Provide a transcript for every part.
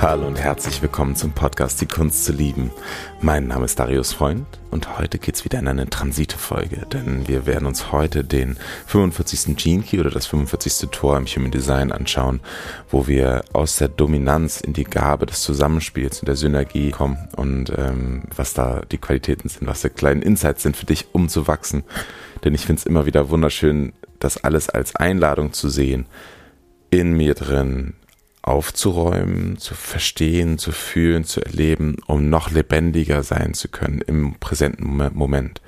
Hallo und herzlich willkommen zum Podcast Die Kunst zu lieben. Mein Name ist Darius Freund und heute geht's wieder in eine Transite-Folge, denn wir werden uns heute den 45. Gene Key oder das 45. Tor im Human Design anschauen, wo wir aus der Dominanz in die Gabe des Zusammenspiels und der Synergie kommen und ähm, was da die Qualitäten sind, was die kleinen Insights sind für dich, um zu wachsen. Denn ich finde es immer wieder wunderschön, das alles als Einladung zu sehen, in mir drin aufzuräumen, zu verstehen, zu fühlen, zu erleben, um noch lebendiger sein zu können im präsenten Moment.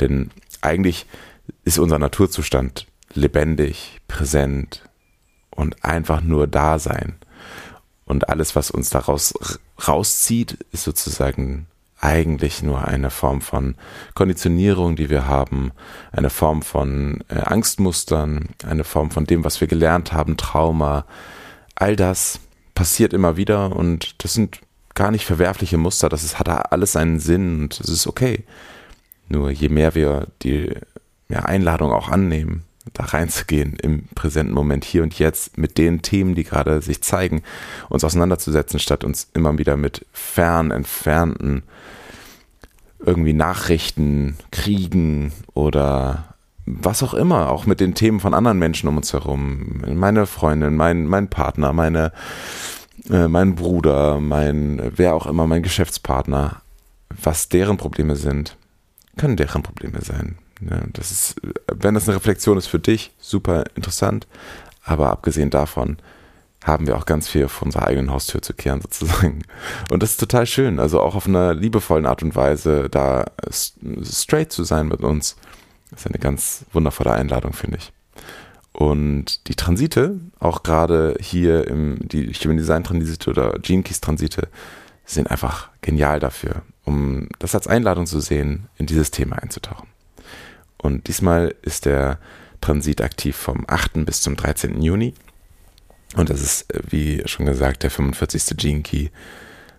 Denn eigentlich ist unser Naturzustand lebendig, präsent und einfach nur da sein. Und alles, was uns daraus rauszieht, ist sozusagen eigentlich nur eine Form von Konditionierung, die wir haben, eine Form von äh, Angstmustern, eine Form von dem, was wir gelernt haben, Trauma, all das passiert immer wieder und das sind gar nicht verwerfliche Muster, das ist, hat alles seinen Sinn und es ist okay. Nur je mehr wir die ja, Einladung auch annehmen, da reinzugehen im präsenten Moment hier und jetzt mit den Themen, die gerade sich zeigen, uns auseinanderzusetzen, statt uns immer wieder mit fern entfernten irgendwie Nachrichten, Kriegen oder was auch immer, auch mit den Themen von anderen Menschen um uns herum. Meine Freundin, mein, mein Partner, meine, äh, mein Bruder, mein, wer auch immer, mein Geschäftspartner, was deren Probleme sind, können deren Probleme sein. Ja, das ist, wenn das eine Reflexion ist für dich, super interessant. Aber abgesehen davon haben wir auch ganz viel vor unserer eigenen Haustür zu kehren, sozusagen. Und das ist total schön. Also auch auf einer liebevollen Art und Weise da straight zu sein mit uns ist eine ganz wundervolle Einladung, finde ich. Und die Transite, auch gerade hier im die Human Design Transite oder Gene Keys Transite, sind einfach genial dafür, um das als Einladung zu sehen, in dieses Thema einzutauchen. Und diesmal ist der Transit aktiv vom 8. bis zum 13. Juni. Und das ist, wie schon gesagt, der 45. Gene Key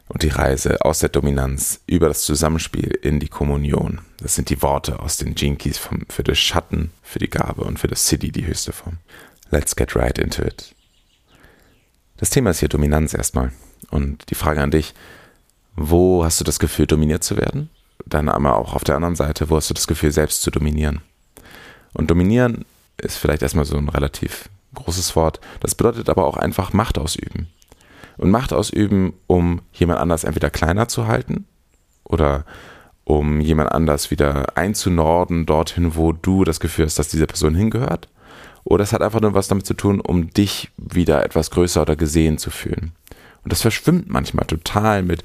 und die Reise aus der Dominanz über das Zusammenspiel in die Kommunion. Das sind die Worte aus den Jinkies vom, für das Schatten, für die Gabe und für das City die höchste Form. Let's get right into it. Das Thema ist hier Dominanz erstmal. Und die Frage an dich, wo hast du das Gefühl, dominiert zu werden? Dann aber auch auf der anderen Seite, wo hast du das Gefühl, selbst zu dominieren? Und dominieren ist vielleicht erstmal so ein relativ großes Wort. Das bedeutet aber auch einfach Macht ausüben und Macht ausüben, um jemand anders entweder kleiner zu halten oder um jemand anders wieder einzunorden dorthin, wo du das Gefühl hast, dass diese Person hingehört. Oder es hat einfach nur was damit zu tun, um dich wieder etwas größer oder gesehen zu fühlen. Und das verschwimmt manchmal total mit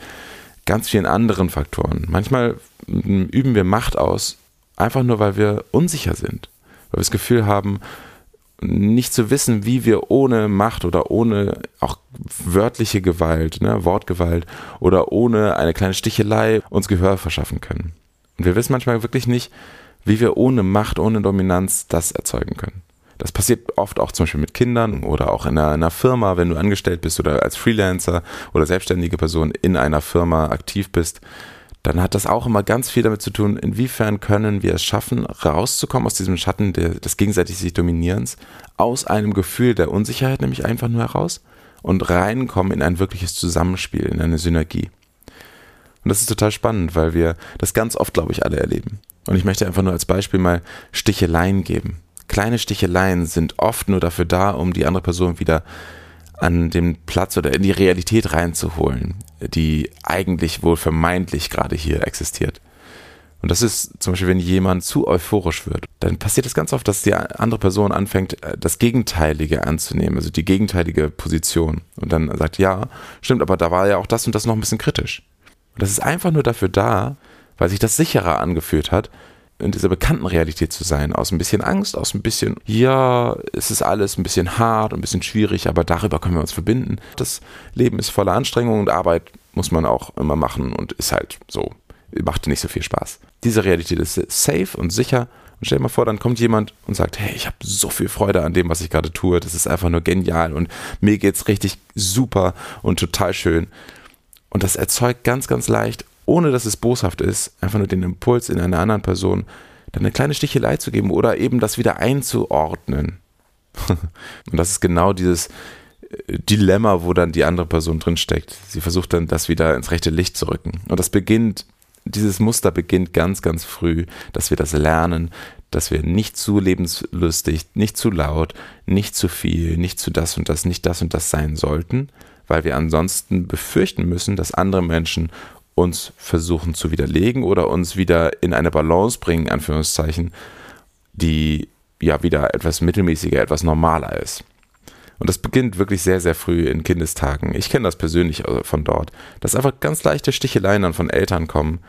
ganz vielen anderen Faktoren. Manchmal üben wir Macht aus, einfach nur weil wir unsicher sind, weil wir das Gefühl haben, nicht zu wissen, wie wir ohne Macht oder ohne auch wörtliche Gewalt, ne, Wortgewalt oder ohne eine kleine Stichelei uns Gehör verschaffen können. Und wir wissen manchmal wirklich nicht, wie wir ohne Macht, ohne Dominanz das erzeugen können. Das passiert oft auch zum Beispiel mit Kindern oder auch in einer, in einer, Firma, wenn du angestellt bist oder als Freelancer oder selbstständige Person in einer Firma aktiv bist dann hat das auch immer ganz viel damit zu tun, inwiefern können wir es schaffen, rauszukommen aus diesem Schatten des gegenseitig sich Dominierens, aus einem Gefühl der Unsicherheit nämlich einfach nur heraus und reinkommen in ein wirkliches Zusammenspiel, in eine Synergie. Und das ist total spannend, weil wir das ganz oft, glaube ich, alle erleben. Und ich möchte einfach nur als Beispiel mal Sticheleien geben. Kleine Sticheleien sind oft nur dafür da, um die andere Person wieder an den Platz oder in die Realität reinzuholen, die eigentlich wohl vermeintlich gerade hier existiert. Und das ist zum Beispiel, wenn jemand zu euphorisch wird, dann passiert es ganz oft, dass die andere Person anfängt, äh, das Gegenteilige anzunehmen, also die gegenteilige Position. Und dann sagt, ja, stimmt, aber da war ja auch das und das noch ein bisschen kritisch. Und das ist einfach nur dafür da, weil sich das sicherer angefühlt hat, in dieser bekannten Realität zu sein, aus ein bisschen Angst, aus ein bisschen, ja, es ist alles ein bisschen hart, ein bisschen schwierig, aber darüber können wir uns verbinden. Das Leben ist voller Anstrengung und Arbeit muss man auch immer machen und ist halt so, macht nicht so viel Spaß. Diese Realität ist safe und sicher. Und stell dir mal vor, dann kommt jemand und sagt, hey, ich habe so viel Freude an dem, was ich gerade tue. Das ist einfach nur genial und mir geht's richtig super und total schön. Und das erzeugt ganz, ganz leicht ohne dass es boshaft ist, einfach nur den Impuls in einer anderen Person, dann eine kleine Stichelei zu geben oder eben das wieder einzuordnen. und das ist genau dieses Dilemma, wo dann die andere Person drinsteckt. Sie versucht dann, das wieder ins rechte Licht zu rücken. Und das beginnt, dieses Muster beginnt ganz, ganz früh, dass wir das lernen, dass wir nicht zu lebenslustig, nicht zu laut, nicht zu viel, nicht zu das und das, nicht das und das sein sollten, weil wir ansonsten befürchten müssen, dass andere Menschen uns versuchen zu widerlegen oder uns wieder in eine Balance bringen, Anführungszeichen, die ja wieder etwas mittelmäßiger, etwas normaler ist. Und das beginnt wirklich sehr, sehr früh in Kindestagen. Ich kenne das persönlich äh, von dort, dass einfach ganz leichte Sticheleien dann von Eltern kommen,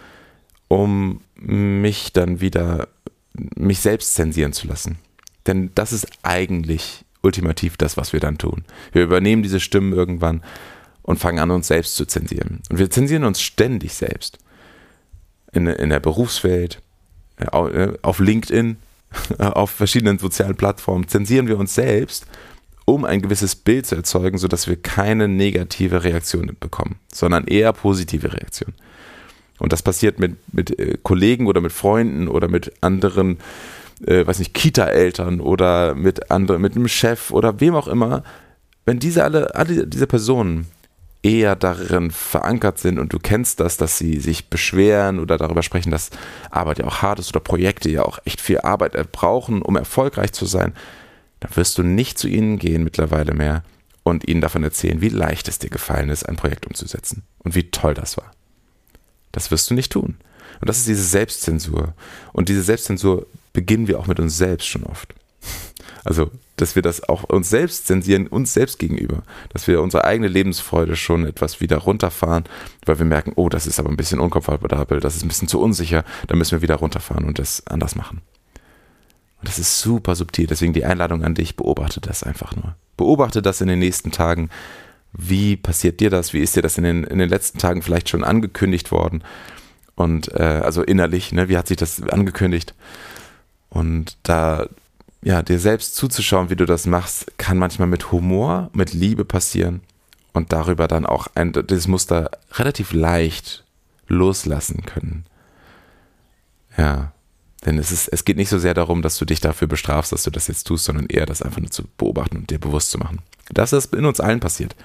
um mich dann wieder, mich selbst zensieren zu lassen. Denn das ist eigentlich ultimativ das, was wir dann tun. Wir übernehmen diese Stimmen irgendwann und fangen an, uns selbst zu zensieren. Und wir zensieren uns ständig selbst. In, in der Berufswelt, äh, auf LinkedIn, auf verschiedenen sozialen Plattformen zensieren wir uns selbst, um ein gewisses Bild zu erzeugen, sodass wir keine negative Reaktion bekommen, sondern eher positive Reaktionen. Und das passiert mit, mit äh, Kollegen oder mit Freunden oder mit anderen, äh, weiß nicht, Kita-Eltern oder mit anderen, mit einem Chef oder wem auch immer. Wenn diese alle, alle diese Personen eher darin verankert sind und du kennst das, dass sie sich beschweren oder darüber sprechen, dass Arbeit ja auch hart ist oder Projekte ja auch echt viel Arbeit brauchen, um erfolgreich zu sein, dann wirst du nicht zu ihnen gehen mittlerweile mehr und ihnen davon erzählen, wie leicht es dir gefallen ist, ein Projekt umzusetzen und wie toll das war. Das wirst du nicht tun. Und das ist diese Selbstzensur. Und diese Selbstzensur beginnen wir auch mit uns selbst schon oft. Also, dass wir das auch uns selbst zensieren, uns selbst gegenüber. Dass wir unsere eigene Lebensfreude schon etwas wieder runterfahren, weil wir merken, oh, das ist aber ein bisschen unkomfortabel, das ist ein bisschen zu unsicher, da müssen wir wieder runterfahren und das anders machen. Und das ist super subtil. Deswegen die Einladung an dich, beobachte das einfach nur. Beobachte das in den nächsten Tagen. Wie passiert dir das? Wie ist dir das in den, in den letzten Tagen vielleicht schon angekündigt worden? Und äh, also innerlich, ne, wie hat sich das angekündigt? Und da ja, dir selbst zuzuschauen, wie du das machst, kann manchmal mit Humor, mit Liebe passieren und darüber dann auch ein, dieses Muster relativ leicht loslassen können. Ja, denn es, ist, es geht nicht so sehr darum, dass du dich dafür bestrafst, dass du das jetzt tust, sondern eher das einfach nur zu beobachten und dir bewusst zu machen. Das ist in uns allen passiert.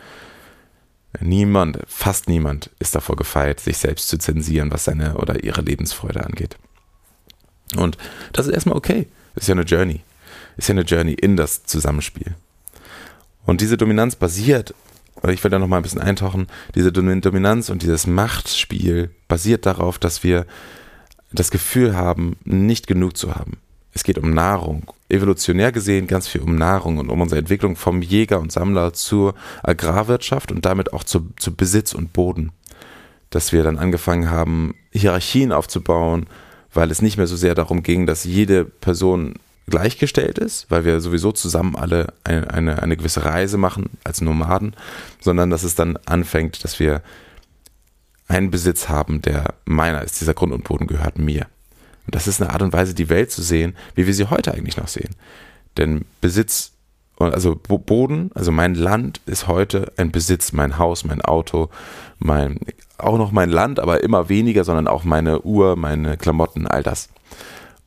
Niemand, fast niemand ist davor gefeit, sich selbst zu zensieren, was seine oder ihre Lebensfreude angeht. Und das ist erstmal okay. Das ist ja eine Journey ist ja eine Journey in das Zusammenspiel. Und diese Dominanz basiert, ich will da nochmal ein bisschen eintauchen, diese Dominanz und dieses Machtspiel basiert darauf, dass wir das Gefühl haben, nicht genug zu haben. Es geht um Nahrung. Evolutionär gesehen ganz viel um Nahrung und um unsere Entwicklung vom Jäger und Sammler zur Agrarwirtschaft und damit auch zu, zu Besitz und Boden. Dass wir dann angefangen haben, Hierarchien aufzubauen, weil es nicht mehr so sehr darum ging, dass jede Person gleichgestellt ist, weil wir sowieso zusammen alle eine, eine, eine gewisse Reise machen als Nomaden, sondern dass es dann anfängt, dass wir einen Besitz haben, der meiner ist. Dieser Grund und Boden gehört mir. Und das ist eine Art und Weise, die Welt zu sehen, wie wir sie heute eigentlich noch sehen. Denn Besitz, also Boden, also mein Land ist heute ein Besitz, mein Haus, mein Auto, mein, auch noch mein Land, aber immer weniger, sondern auch meine Uhr, meine Klamotten, all das.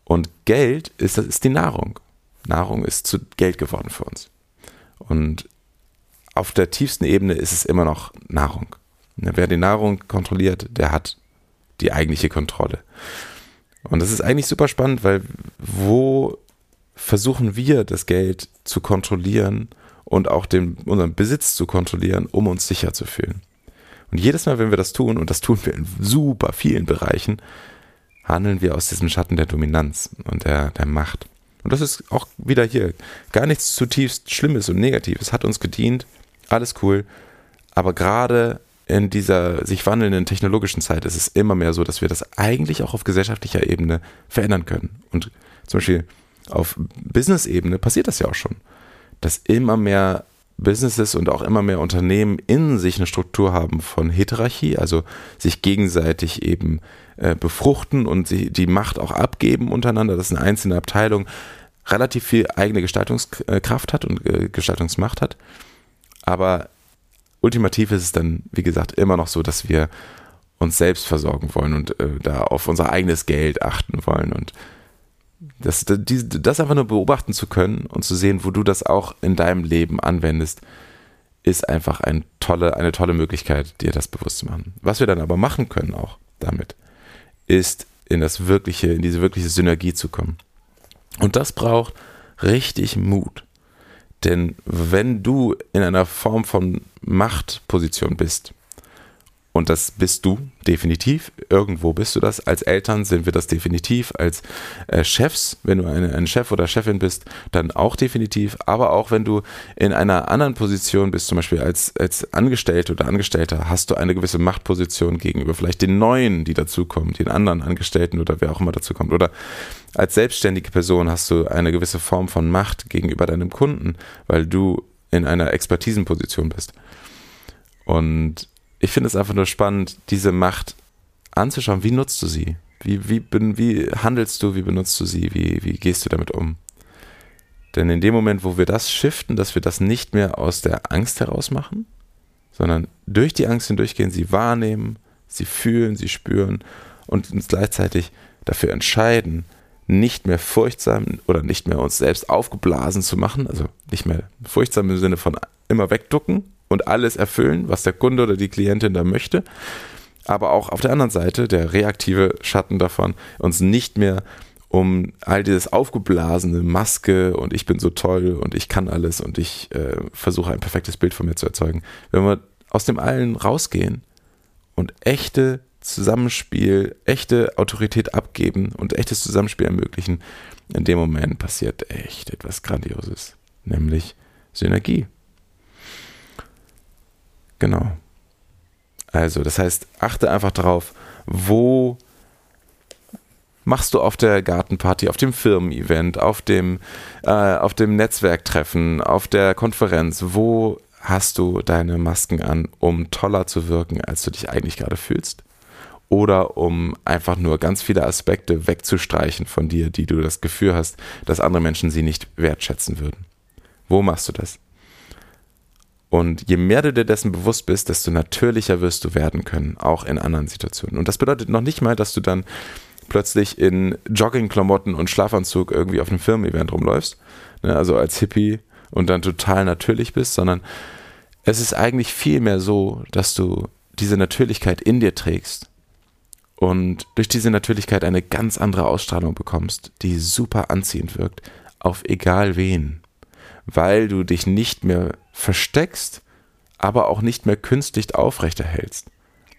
Und Geld ist, das ist die Nahrung. Nahrung ist zu Geld geworden für uns. Und auf der tiefsten Ebene ist es immer noch Nahrung. Wer die Nahrung kontrolliert, der hat die eigentliche Kontrolle. Und das ist eigentlich super spannend, weil wo versuchen wir das Geld zu kontrollieren und auch den, unseren Besitz zu kontrollieren, um uns sicher zu fühlen. Und jedes Mal, wenn wir das tun, und das tun wir in super vielen Bereichen, handeln wir aus diesem Schatten der Dominanz und der, der Macht. Und das ist auch wieder hier gar nichts zutiefst Schlimmes und Negatives. Hat uns gedient, alles cool. Aber gerade in dieser sich wandelnden technologischen Zeit ist es immer mehr so, dass wir das eigentlich auch auf gesellschaftlicher Ebene verändern können. Und zum Beispiel auf Business-Ebene passiert das ja auch schon, dass immer mehr Businesses und auch immer mehr Unternehmen in sich eine Struktur haben von Heterarchie, also sich gegenseitig eben äh, befruchten und sie, die Macht auch abgeben untereinander, dass eine einzelne Abteilung relativ viel eigene Gestaltungskraft hat und äh, Gestaltungsmacht hat. Aber ultimativ ist es dann, wie gesagt, immer noch so, dass wir uns selbst versorgen wollen und äh, da auf unser eigenes Geld achten wollen und das, das, einfach nur beobachten zu können und zu sehen, wo du das auch in deinem Leben anwendest, ist einfach ein tolle, eine tolle Möglichkeit, dir das bewusst zu machen. Was wir dann aber machen können auch damit, ist in das wirkliche, in diese wirkliche Synergie zu kommen. Und das braucht richtig Mut. Denn wenn du in einer Form von Machtposition bist, und das bist du definitiv. Irgendwo bist du das. Als Eltern sind wir das definitiv. Als äh, Chefs, wenn du eine, ein Chef oder Chefin bist, dann auch definitiv. Aber auch wenn du in einer anderen Position bist, zum Beispiel als, als Angestellte oder Angestellter, hast du eine gewisse Machtposition gegenüber vielleicht den Neuen, die dazukommen, den anderen Angestellten oder wer auch immer dazukommt. Oder als selbstständige Person hast du eine gewisse Form von Macht gegenüber deinem Kunden, weil du in einer Expertisenposition bist. Und ich finde es einfach nur spannend, diese Macht anzuschauen. Wie nutzt du sie? Wie, wie, wie handelst du? Wie benutzt du sie? Wie, wie gehst du damit um? Denn in dem Moment, wo wir das shiften, dass wir das nicht mehr aus der Angst heraus machen, sondern durch die Angst hindurchgehen, sie wahrnehmen, sie fühlen, sie spüren und uns gleichzeitig dafür entscheiden, nicht mehr furchtsam oder nicht mehr uns selbst aufgeblasen zu machen, also nicht mehr furchtsam im Sinne von immer wegducken, und alles erfüllen, was der Kunde oder die Klientin da möchte. Aber auch auf der anderen Seite, der reaktive Schatten davon, uns nicht mehr um all dieses aufgeblasene Maske und ich bin so toll und ich kann alles und ich äh, versuche ein perfektes Bild von mir zu erzeugen. Wenn wir aus dem Allen rausgehen und echte Zusammenspiel, echte Autorität abgeben und echtes Zusammenspiel ermöglichen, in dem Moment passiert echt etwas Grandioses, nämlich Synergie. Genau. Also, das heißt, achte einfach darauf, wo machst du auf der Gartenparty, auf dem Firmen-Event, auf dem, äh, auf dem Netzwerktreffen, auf der Konferenz, wo hast du deine Masken an, um toller zu wirken, als du dich eigentlich gerade fühlst? Oder um einfach nur ganz viele Aspekte wegzustreichen von dir, die du das Gefühl hast, dass andere Menschen sie nicht wertschätzen würden? Wo machst du das? Und je mehr du dir dessen bewusst bist, desto natürlicher wirst du werden können, auch in anderen Situationen. Und das bedeutet noch nicht mal, dass du dann plötzlich in Joggingklamotten und Schlafanzug irgendwie auf einem Firmen-Event rumläufst, ne, also als Hippie und dann total natürlich bist, sondern es ist eigentlich vielmehr so, dass du diese Natürlichkeit in dir trägst und durch diese Natürlichkeit eine ganz andere Ausstrahlung bekommst, die super anziehend wirkt, auf egal wen weil du dich nicht mehr versteckst, aber auch nicht mehr künstlich aufrechterhältst.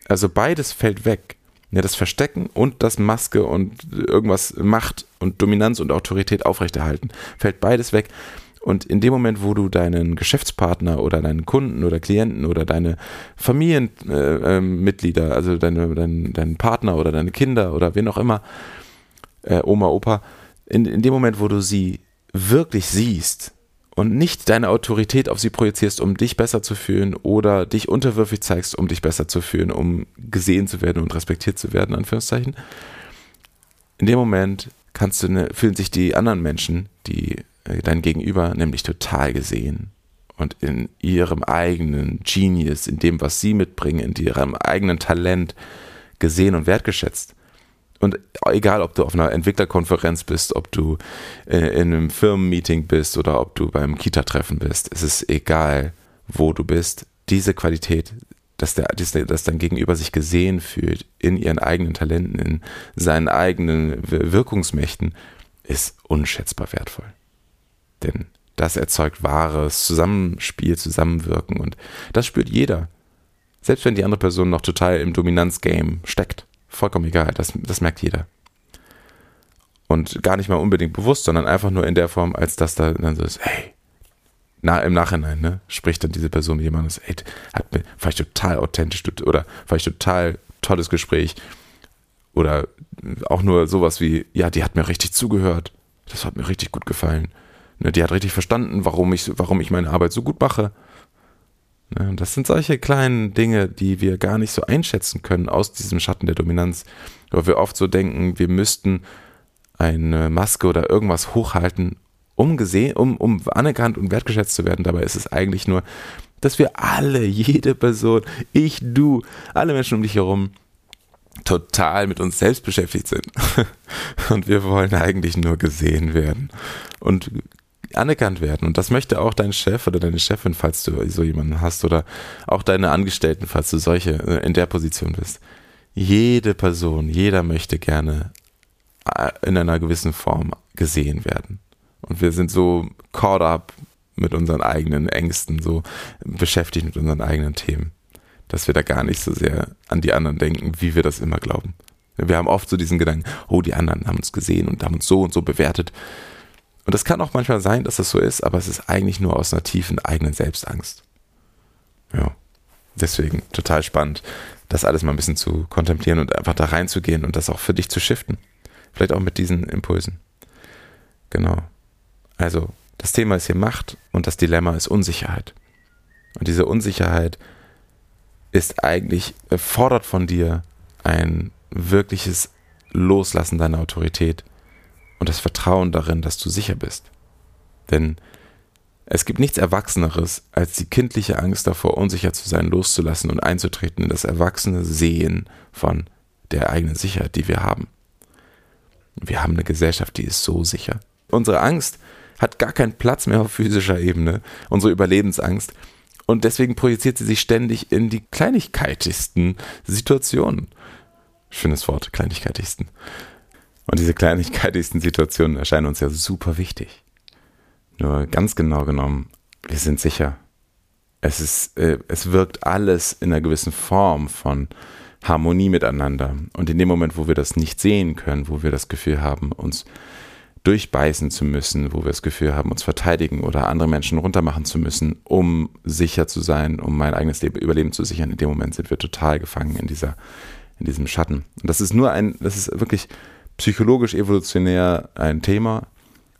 Also beides fällt weg. Ja, das Verstecken und das Maske und irgendwas Macht und Dominanz und Autorität aufrechterhalten, fällt beides weg. Und in dem Moment, wo du deinen Geschäftspartner oder deinen Kunden oder Klienten oder deine Familienmitglieder, äh, äh, also deine, dein, deinen Partner oder deine Kinder oder wen auch immer, äh, Oma, Opa, in, in dem Moment, wo du sie wirklich siehst, und nicht deine Autorität auf sie projizierst, um dich besser zu fühlen oder dich unterwürfig zeigst, um dich besser zu fühlen, um gesehen zu werden und respektiert zu werden, Anführungszeichen. In dem Moment kannst du ne, fühlen sich die anderen Menschen, die äh, dein Gegenüber, nämlich total gesehen und in ihrem eigenen Genius, in dem, was sie mitbringen, in ihrem eigenen Talent gesehen und wertgeschätzt. Und egal, ob du auf einer Entwicklerkonferenz bist, ob du äh, in einem Firmenmeeting bist oder ob du beim Kita-Treffen bist, es ist egal, wo du bist. Diese Qualität, dass, der, dass dein Gegenüber sich gesehen fühlt in ihren eigenen Talenten, in seinen eigenen Wirkungsmächten, ist unschätzbar wertvoll. Denn das erzeugt wahres Zusammenspiel, Zusammenwirken und das spürt jeder. Selbst wenn die andere Person noch total im Dominanzgame steckt vollkommen egal, das, das merkt jeder. Und gar nicht mal unbedingt bewusst, sondern einfach nur in der Form, als dass da dann so ist, hey, na, im Nachhinein, ne, spricht dann diese Person mit jemandem, ey, hat mir, ich total authentisch oder ich total tolles Gespräch oder auch nur sowas wie, ja, die hat mir richtig zugehört, das hat mir richtig gut gefallen. Ne, die hat richtig verstanden, warum ich, warum ich meine Arbeit so gut mache. Das sind solche kleinen Dinge, die wir gar nicht so einschätzen können aus diesem Schatten der Dominanz, weil wir oft so denken, wir müssten eine Maske oder irgendwas hochhalten, um gesehen, um, um anerkannt und wertgeschätzt zu werden. Dabei ist es eigentlich nur, dass wir alle, jede Person, ich, du, alle Menschen um dich herum total mit uns selbst beschäftigt sind. Und wir wollen eigentlich nur gesehen werden. Und anerkannt werden. Und das möchte auch dein Chef oder deine Chefin, falls du so jemanden hast, oder auch deine Angestellten, falls du solche äh, in der Position bist. Jede Person, jeder möchte gerne äh, in einer gewissen Form gesehen werden. Und wir sind so caught up mit unseren eigenen Ängsten, so beschäftigt mit unseren eigenen Themen, dass wir da gar nicht so sehr an die anderen denken, wie wir das immer glauben. Wir haben oft so diesen Gedanken, oh, die anderen haben uns gesehen und haben uns so und so bewertet. Und das kann auch manchmal sein, dass das so ist, aber es ist eigentlich nur aus einer tiefen eigenen Selbstangst. Ja, deswegen total spannend, das alles mal ein bisschen zu kontemplieren und einfach da reinzugehen und das auch für dich zu shiften. Vielleicht auch mit diesen Impulsen. Genau. Also, das Thema ist hier Macht und das Dilemma ist Unsicherheit. Und diese Unsicherheit ist eigentlich, fordert von dir ein wirkliches Loslassen deiner Autorität und das Vertrauen darin, dass du sicher bist. Denn es gibt nichts Erwachseneres, als die kindliche Angst davor, unsicher zu sein, loszulassen und einzutreten in das erwachsene Sehen von der eigenen Sicherheit, die wir haben. Wir haben eine Gesellschaft, die ist so sicher. Unsere Angst hat gar keinen Platz mehr auf physischer Ebene, unsere Überlebensangst. Und deswegen projiziert sie sich ständig in die kleinigkeitigsten Situationen. Schönes Wort, kleinigkeitigsten. Und diese kleinigkeitigsten Situationen erscheinen uns ja super wichtig. Nur ganz genau genommen, wir sind sicher. Es ist, äh, es wirkt alles in einer gewissen Form von Harmonie miteinander. Und in dem Moment, wo wir das nicht sehen können, wo wir das Gefühl haben, uns durchbeißen zu müssen, wo wir das Gefühl haben, uns verteidigen oder andere Menschen runtermachen zu müssen, um sicher zu sein, um mein eigenes Überleben zu sichern. In dem Moment sind wir total gefangen in dieser, in diesem Schatten. Und das ist nur ein, das ist wirklich psychologisch evolutionär ein Thema,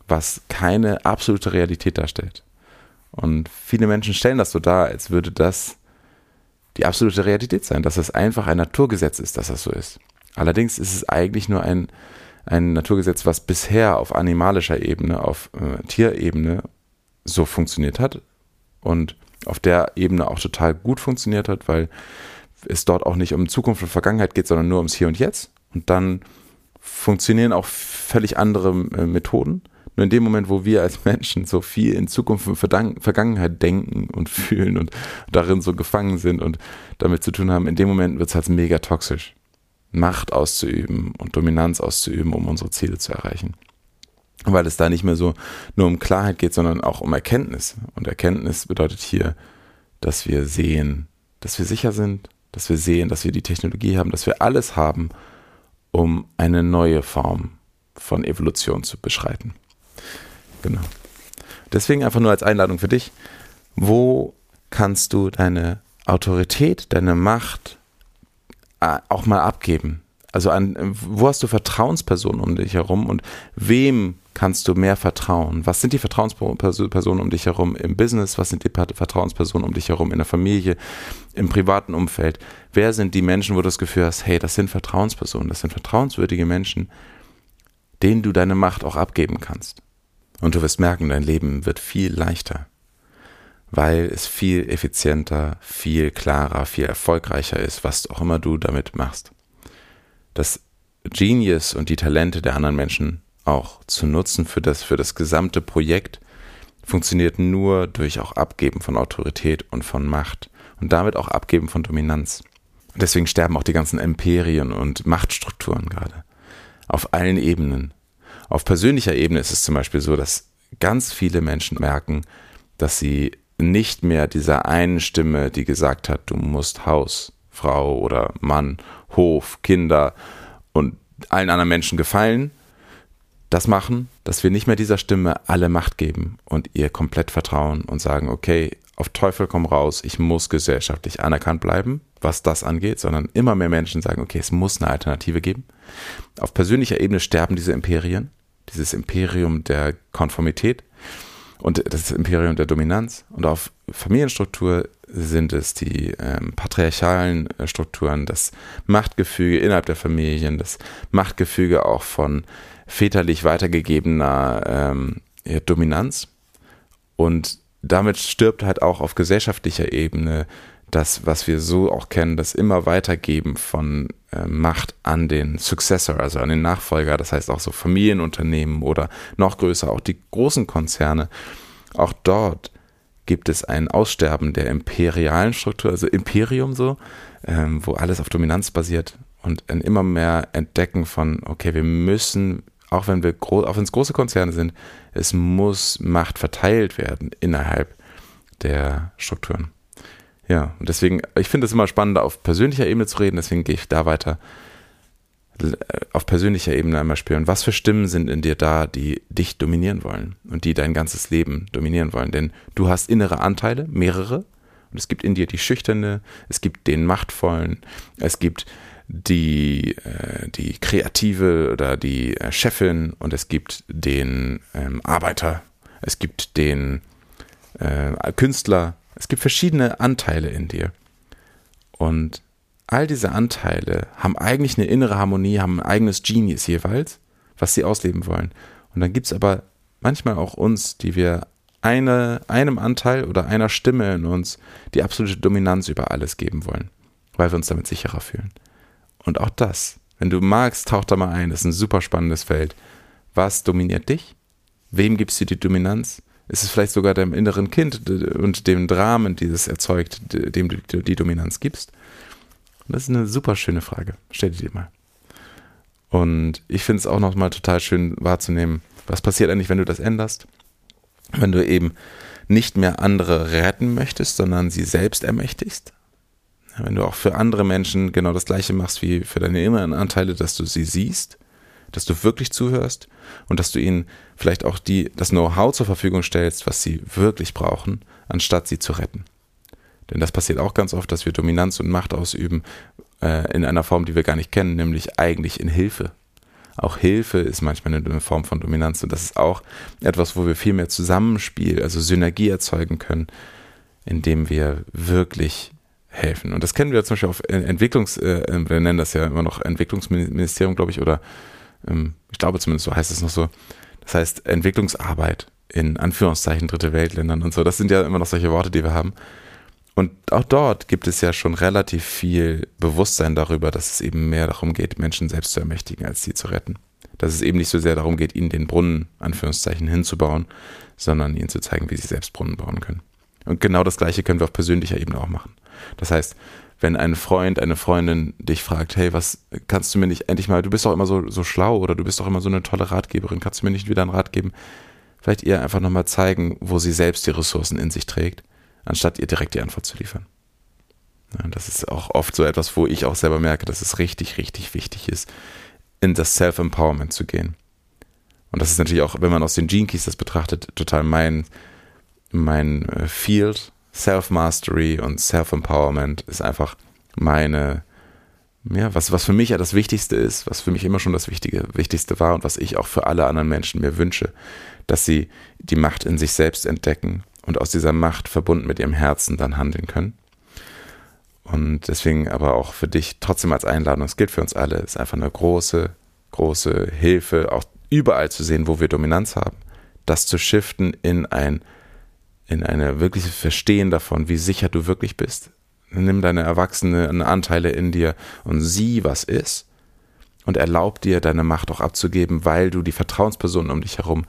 was keine absolute Realität darstellt. Und viele Menschen stellen das so dar, als würde das die absolute Realität sein, dass es einfach ein Naturgesetz ist, dass das so ist. Allerdings ist es eigentlich nur ein, ein Naturgesetz, was bisher auf animalischer Ebene, auf äh, Tierebene so funktioniert hat und auf der Ebene auch total gut funktioniert hat, weil es dort auch nicht um Zukunft und Vergangenheit geht, sondern nur ums Hier und Jetzt. Und dann funktionieren auch völlig andere äh, Methoden. Nur in dem Moment, wo wir als Menschen so viel in Zukunft und Vergangenheit denken und fühlen und darin so gefangen sind und damit zu tun haben, in dem Moment wird es halt mega toxisch. Macht auszuüben und Dominanz auszuüben, um unsere Ziele zu erreichen. Weil es da nicht mehr so nur um Klarheit geht, sondern auch um Erkenntnis. Und Erkenntnis bedeutet hier, dass wir sehen, dass wir sicher sind, dass wir sehen, dass wir die Technologie haben, dass wir alles haben, um eine neue Form von Evolution zu beschreiten. Genau. Deswegen einfach nur als Einladung für dich, wo kannst du deine Autorität, deine Macht äh, auch mal abgeben? Also an, wo hast du Vertrauenspersonen um dich herum und wem kannst du mehr vertrauen? Was sind die Vertrauenspersonen um dich herum im Business? Was sind die Vertrauenspersonen um dich herum in der Familie, im privaten Umfeld? Wer sind die Menschen, wo du das Gefühl hast, hey, das sind Vertrauenspersonen, das sind vertrauenswürdige Menschen, denen du deine Macht auch abgeben kannst? Und du wirst merken, dein Leben wird viel leichter, weil es viel effizienter, viel klarer, viel erfolgreicher ist, was auch immer du damit machst. Das Genius und die Talente der anderen Menschen auch zu nutzen für das, für das gesamte Projekt funktioniert nur durch auch Abgeben von Autorität und von Macht und damit auch Abgeben von Dominanz. Und deswegen sterben auch die ganzen Imperien und Machtstrukturen gerade. Auf allen Ebenen. Auf persönlicher Ebene ist es zum Beispiel so, dass ganz viele Menschen merken, dass sie nicht mehr dieser einen Stimme, die gesagt hat, du musst Haus, Frau oder Mann, Hof, Kinder und allen anderen Menschen gefallen, das machen, dass wir nicht mehr dieser Stimme alle Macht geben und ihr komplett vertrauen und sagen, okay, auf Teufel komm raus, ich muss gesellschaftlich anerkannt bleiben, was das angeht, sondern immer mehr Menschen sagen, okay, es muss eine Alternative geben. Auf persönlicher Ebene sterben diese Imperien dieses Imperium der Konformität und das Imperium der Dominanz. Und auf Familienstruktur sind es die ähm, patriarchalen äh, Strukturen, das Machtgefüge innerhalb der Familien, das Machtgefüge auch von väterlich weitergegebener ähm, Dominanz. Und damit stirbt halt auch auf gesellschaftlicher Ebene das, was wir so auch kennen, das immer weitergeben von äh, Macht an den Successor, also an den Nachfolger, das heißt auch so Familienunternehmen oder noch größer auch die großen Konzerne. Auch dort gibt es ein Aussterben der imperialen Struktur, also Imperium so, ähm, wo alles auf Dominanz basiert und ein immer mehr Entdecken von, okay, wir müssen, auch wenn wir auch wenn es große Konzerne sind, es muss Macht verteilt werden innerhalb der Strukturen. Ja, und deswegen, ich finde es immer spannender, auf persönlicher Ebene zu reden, deswegen gehe ich da weiter äh, auf persönlicher Ebene einmal spüren, was für Stimmen sind in dir da, die dich dominieren wollen und die dein ganzes Leben dominieren wollen. Denn du hast innere Anteile, mehrere, und es gibt in dir die Schüchterne, es gibt den Machtvollen, es gibt die, äh, die Kreative oder die äh, Chefin und es gibt den ähm, Arbeiter, es gibt den äh, Künstler, es gibt verschiedene Anteile in dir. Und all diese Anteile haben eigentlich eine innere Harmonie, haben ein eigenes Genius jeweils, was sie ausleben wollen. Und dann gibt es aber manchmal auch uns, die wir eine, einem Anteil oder einer Stimme in uns die absolute Dominanz über alles geben wollen, weil wir uns damit sicherer fühlen. Und auch das, wenn du magst, tauch da mal ein, das ist ein super spannendes Feld. Was dominiert dich? Wem gibst du die Dominanz? Ist es vielleicht sogar deinem inneren Kind und dem Dramen, die es erzeugt, dem du die Dominanz gibst? Das ist eine super schöne Frage. Stell dir die mal. Und ich finde es auch nochmal total schön wahrzunehmen, was passiert eigentlich, wenn du das änderst? Wenn du eben nicht mehr andere retten möchtest, sondern sie selbst ermächtigst. Wenn du auch für andere Menschen genau das Gleiche machst wie für deine inneren Anteile, dass du sie siehst dass du wirklich zuhörst und dass du ihnen vielleicht auch die, das Know-how zur Verfügung stellst, was sie wirklich brauchen, anstatt sie zu retten. Denn das passiert auch ganz oft, dass wir Dominanz und Macht ausüben äh, in einer Form, die wir gar nicht kennen, nämlich eigentlich in Hilfe. Auch Hilfe ist manchmal eine Form von Dominanz und das ist auch etwas, wo wir viel mehr Zusammenspiel, also Synergie erzeugen können, indem wir wirklich helfen. Und das kennen wir zum Beispiel auf Entwicklungs, äh, wir nennen das ja immer noch Entwicklungsministerium, glaube ich, oder ähm, ich glaube zumindest so heißt es noch so, das heißt Entwicklungsarbeit in Anführungszeichen dritte Weltländern und so. Das sind ja immer noch solche Worte, die wir haben. Und auch dort gibt es ja schon relativ viel Bewusstsein darüber, dass es eben mehr darum geht, Menschen selbst zu ermächtigen, als sie zu retten. Dass es eben nicht so sehr darum geht, ihnen den Brunnen, Anführungszeichen, hinzubauen, sondern ihnen zu zeigen, wie sie selbst Brunnen bauen können. Und genau das Gleiche können wir auf persönlicher Ebene auch machen. Das heißt, wenn ein Freund, eine Freundin dich fragt, hey, was kannst du mir nicht endlich mal, du bist doch immer so, so schlau oder du bist doch immer so eine tolle Ratgeberin, kannst du mir nicht wieder einen Rat geben? Vielleicht ihr einfach nochmal zeigen, wo sie selbst die Ressourcen in sich trägt, anstatt ihr direkt die Antwort zu liefern. Ja, das ist auch oft so etwas, wo ich auch selber merke, dass es richtig, richtig wichtig ist, in das Self-Empowerment zu gehen. Und das ist natürlich auch, wenn man aus den Gene Keys das betrachtet, total mein, mein äh, Field, Self-Mastery und Self-Empowerment ist einfach meine, ja, was, was für mich ja das Wichtigste ist, was für mich immer schon das Wichtige, Wichtigste war und was ich auch für alle anderen Menschen mir wünsche, dass sie die Macht in sich selbst entdecken und aus dieser Macht verbunden mit ihrem Herzen dann handeln können. Und deswegen aber auch für dich trotzdem als Einladung, es gilt für uns alle, ist einfach eine große, große Hilfe, auch überall zu sehen, wo wir Dominanz haben, das zu shiften in ein in eine wirkliche Verstehen davon, wie sicher du wirklich bist. Nimm deine erwachsenen Anteile in dir und sieh, was ist. Und erlaub dir, deine Macht auch abzugeben, weil du die Vertrauenspersonen um dich herum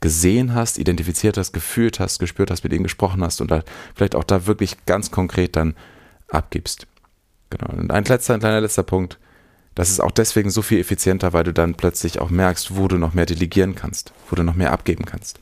gesehen hast, identifiziert hast, gefühlt hast, gespürt hast, mit ihnen gesprochen hast und vielleicht auch da wirklich ganz konkret dann abgibst. Genau. Und ein letzter, ein kleiner letzter Punkt. Das ist auch deswegen so viel effizienter, weil du dann plötzlich auch merkst, wo du noch mehr delegieren kannst, wo du noch mehr abgeben kannst.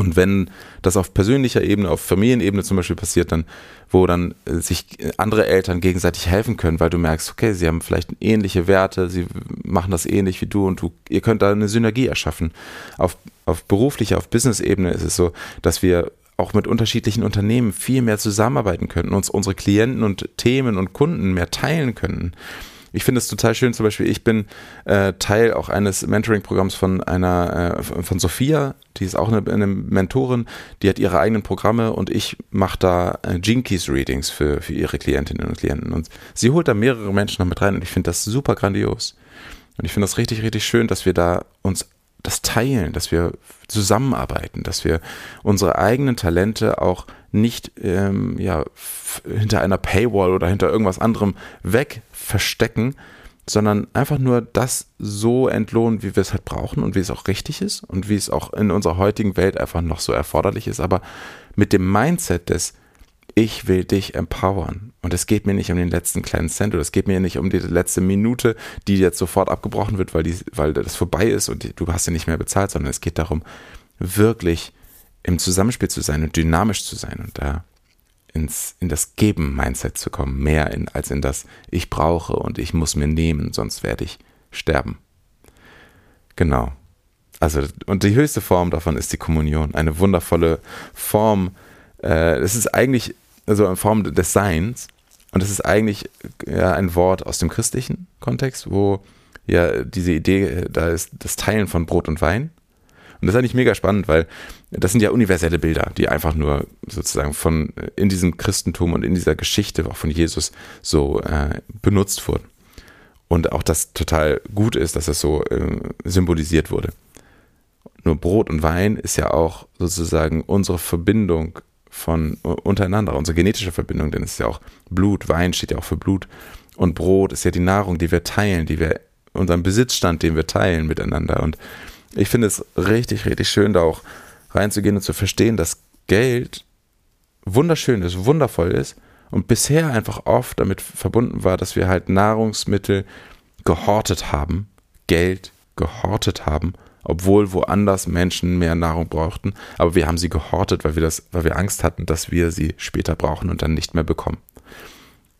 Und wenn das auf persönlicher Ebene, auf Familienebene zum Beispiel passiert, dann, wo dann äh, sich andere Eltern gegenseitig helfen können, weil du merkst, okay, sie haben vielleicht ähnliche Werte, sie machen das ähnlich wie du und du, ihr könnt da eine Synergie erschaffen. Auf, auf beruflicher, auf Business-Ebene ist es so, dass wir auch mit unterschiedlichen Unternehmen viel mehr zusammenarbeiten können, uns unsere Klienten und Themen und Kunden mehr teilen können ich finde es total schön, zum Beispiel, ich bin äh, Teil auch eines Mentoring-Programms von einer, äh, von Sophia, die ist auch eine, eine, Mentorin, die hat ihre eigenen Programme und ich mache da äh, Gene Keys Readings für, für ihre Klientinnen und Klienten. Und sie holt da mehrere Menschen noch mit rein und ich finde das super grandios. Und ich finde das richtig, richtig schön, dass wir da uns das teilen, dass wir zusammenarbeiten, dass wir unsere eigenen Talente auch nicht ähm, ja, hinter einer Paywall oder hinter irgendwas anderem weg verstecken, sondern einfach nur das so entlohnen, wie wir es halt brauchen und wie es auch richtig ist und wie es auch in unserer heutigen Welt einfach noch so erforderlich ist, aber mit dem Mindset des ich will dich empowern. Und es geht mir nicht um den letzten kleinen Cent oder es geht mir nicht um die letzte Minute, die jetzt sofort abgebrochen wird, weil, die, weil das vorbei ist und du hast ja nicht mehr bezahlt, sondern es geht darum, wirklich im Zusammenspiel zu sein und dynamisch zu sein und da ins, in das Geben-Mindset zu kommen, mehr in, als in das Ich brauche und ich muss mir nehmen, sonst werde ich sterben. Genau. Also, und die höchste Form davon ist die Kommunion. Eine wundervolle Form. Äh, es ist eigentlich also in Form des Seins. Und es ist eigentlich ja, ein Wort aus dem christlichen Kontext, wo ja diese Idee, da ist das Teilen von Brot und Wein. Und das ist eigentlich mega spannend, weil das sind ja universelle Bilder, die einfach nur sozusagen von in diesem Christentum und in dieser Geschichte auch von Jesus so äh, benutzt wurden. Und auch das total gut ist, dass das so äh, symbolisiert wurde. Nur Brot und Wein ist ja auch sozusagen unsere Verbindung von untereinander, unsere genetische Verbindung, denn es ist ja auch Blut, Wein steht ja auch für Blut und Brot ist ja die Nahrung, die wir teilen, die wir unseren Besitzstand, den wir teilen miteinander. Und ich finde es richtig, richtig schön, da auch reinzugehen und zu verstehen, dass Geld wunderschön ist, wundervoll ist und bisher einfach oft damit verbunden war, dass wir halt Nahrungsmittel gehortet haben, Geld gehortet haben obwohl woanders Menschen mehr Nahrung brauchten, aber wir haben sie gehortet, weil wir das, weil wir Angst hatten, dass wir sie später brauchen und dann nicht mehr bekommen.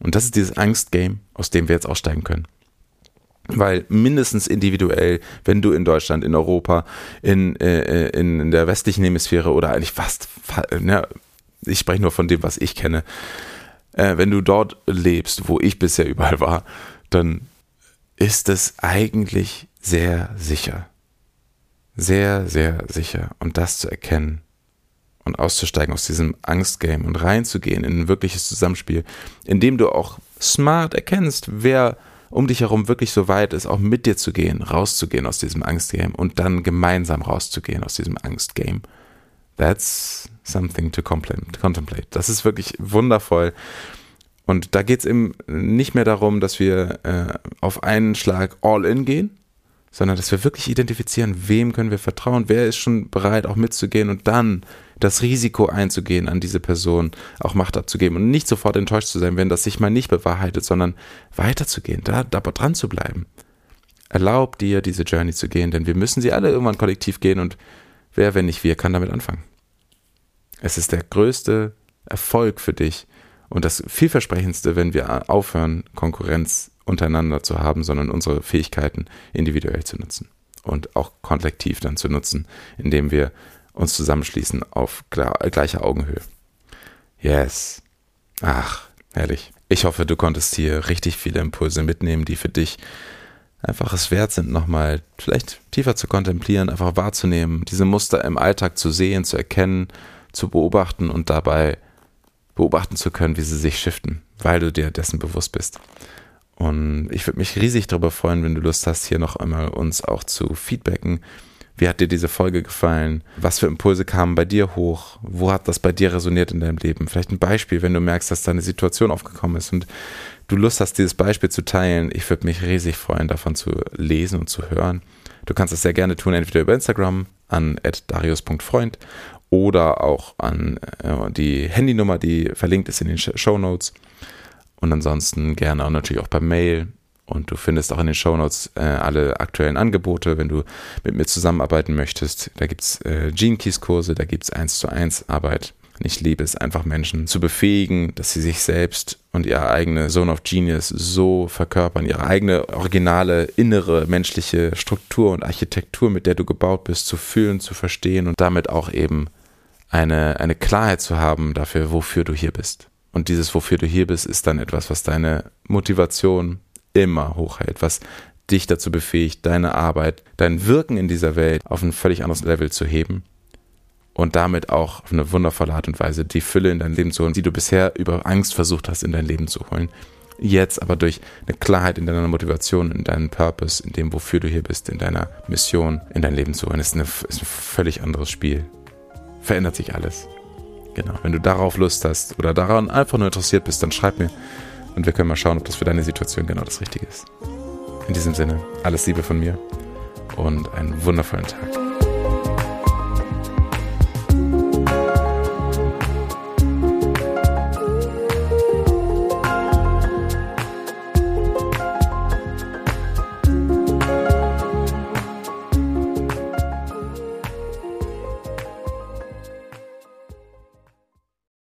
Und das ist dieses Angstgame, aus dem wir jetzt aussteigen können. Weil mindestens individuell, wenn du in Deutschland, in Europa, in, äh, in, in der westlichen Hemisphäre oder eigentlich fast, ne, ich spreche nur von dem, was ich kenne, äh, wenn du dort lebst, wo ich bisher überall war, dann ist es eigentlich sehr sicher sehr, sehr sicher. Und das zu erkennen und auszusteigen aus diesem Angstgame und reinzugehen in ein wirkliches Zusammenspiel, in dem du auch smart erkennst, wer um dich herum wirklich so weit ist, auch mit dir zu gehen, rauszugehen aus diesem Angstgame und dann gemeinsam rauszugehen aus diesem Angstgame. That's something to contemplate. Das ist wirklich wundervoll. Und da geht es eben nicht mehr darum, dass wir äh, auf einen Schlag all in gehen, sondern dass wir wirklich identifizieren, wem können wir vertrauen, wer ist schon bereit, auch mitzugehen und dann das Risiko einzugehen, an diese Person auch Macht abzugeben und nicht sofort enttäuscht zu sein, wenn das sich mal nicht bewahrheitet, sondern weiterzugehen, da, da dran zu bleiben. Erlaub dir, diese Journey zu gehen, denn wir müssen sie alle irgendwann kollektiv gehen und wer, wenn nicht wir, kann damit anfangen. Es ist der größte Erfolg für dich und das vielversprechendste, wenn wir aufhören, Konkurrenz untereinander zu haben, sondern unsere Fähigkeiten individuell zu nutzen und auch kollektiv dann zu nutzen, indem wir uns zusammenschließen auf gleicher Augenhöhe. Yes. Ach, herrlich. Ich hoffe, du konntest hier richtig viele Impulse mitnehmen, die für dich einfach es wert sind, nochmal vielleicht tiefer zu kontemplieren, einfach wahrzunehmen, diese Muster im Alltag zu sehen, zu erkennen, zu beobachten und dabei beobachten zu können, wie sie sich shiften, weil du dir dessen bewusst bist. Und ich würde mich riesig darüber freuen, wenn du Lust hast, hier noch einmal uns auch zu feedbacken. Wie hat dir diese Folge gefallen? Was für Impulse kamen bei dir hoch? Wo hat das bei dir resoniert in deinem Leben? Vielleicht ein Beispiel, wenn du merkst, dass da eine Situation aufgekommen ist und du Lust hast, dieses Beispiel zu teilen. Ich würde mich riesig freuen, davon zu lesen und zu hören. Du kannst das sehr gerne tun, entweder über Instagram an darius.freund oder auch an äh, die Handynummer, die verlinkt ist in den Show Notes. Und ansonsten gerne auch natürlich auch per Mail. Und du findest auch in den Shownotes äh, alle aktuellen Angebote, wenn du mit mir zusammenarbeiten möchtest. Da gibt's äh, Gene Keys Kurse, da gibt's eins zu eins Arbeit. Und ich liebe es einfach Menschen zu befähigen, dass sie sich selbst und ihre eigene Zone of Genius so verkörpern, ihre eigene originale innere menschliche Struktur und Architektur, mit der du gebaut bist, zu fühlen, zu verstehen und damit auch eben eine, eine Klarheit zu haben dafür, wofür du hier bist. Und dieses, wofür du hier bist, ist dann etwas, was deine Motivation immer hochhält, was dich dazu befähigt, deine Arbeit, dein Wirken in dieser Welt auf ein völlig anderes Level zu heben und damit auch auf eine wundervolle Art und Weise die Fülle in dein Leben zu holen, die du bisher über Angst versucht hast, in dein Leben zu holen. jetzt, aber durch eine Klarheit in deiner Motivation, in deinem Purpose, in dem, wofür du hier bist, in deiner Mission, in dein Leben zu holen, ist, eine, ist ein völlig anderes Spiel. Verändert sich alles. Genau. Wenn du darauf Lust hast oder daran einfach nur interessiert bist, dann schreib mir und wir können mal schauen, ob das für deine Situation genau das Richtige ist. In diesem Sinne, alles Liebe von mir und einen wundervollen Tag.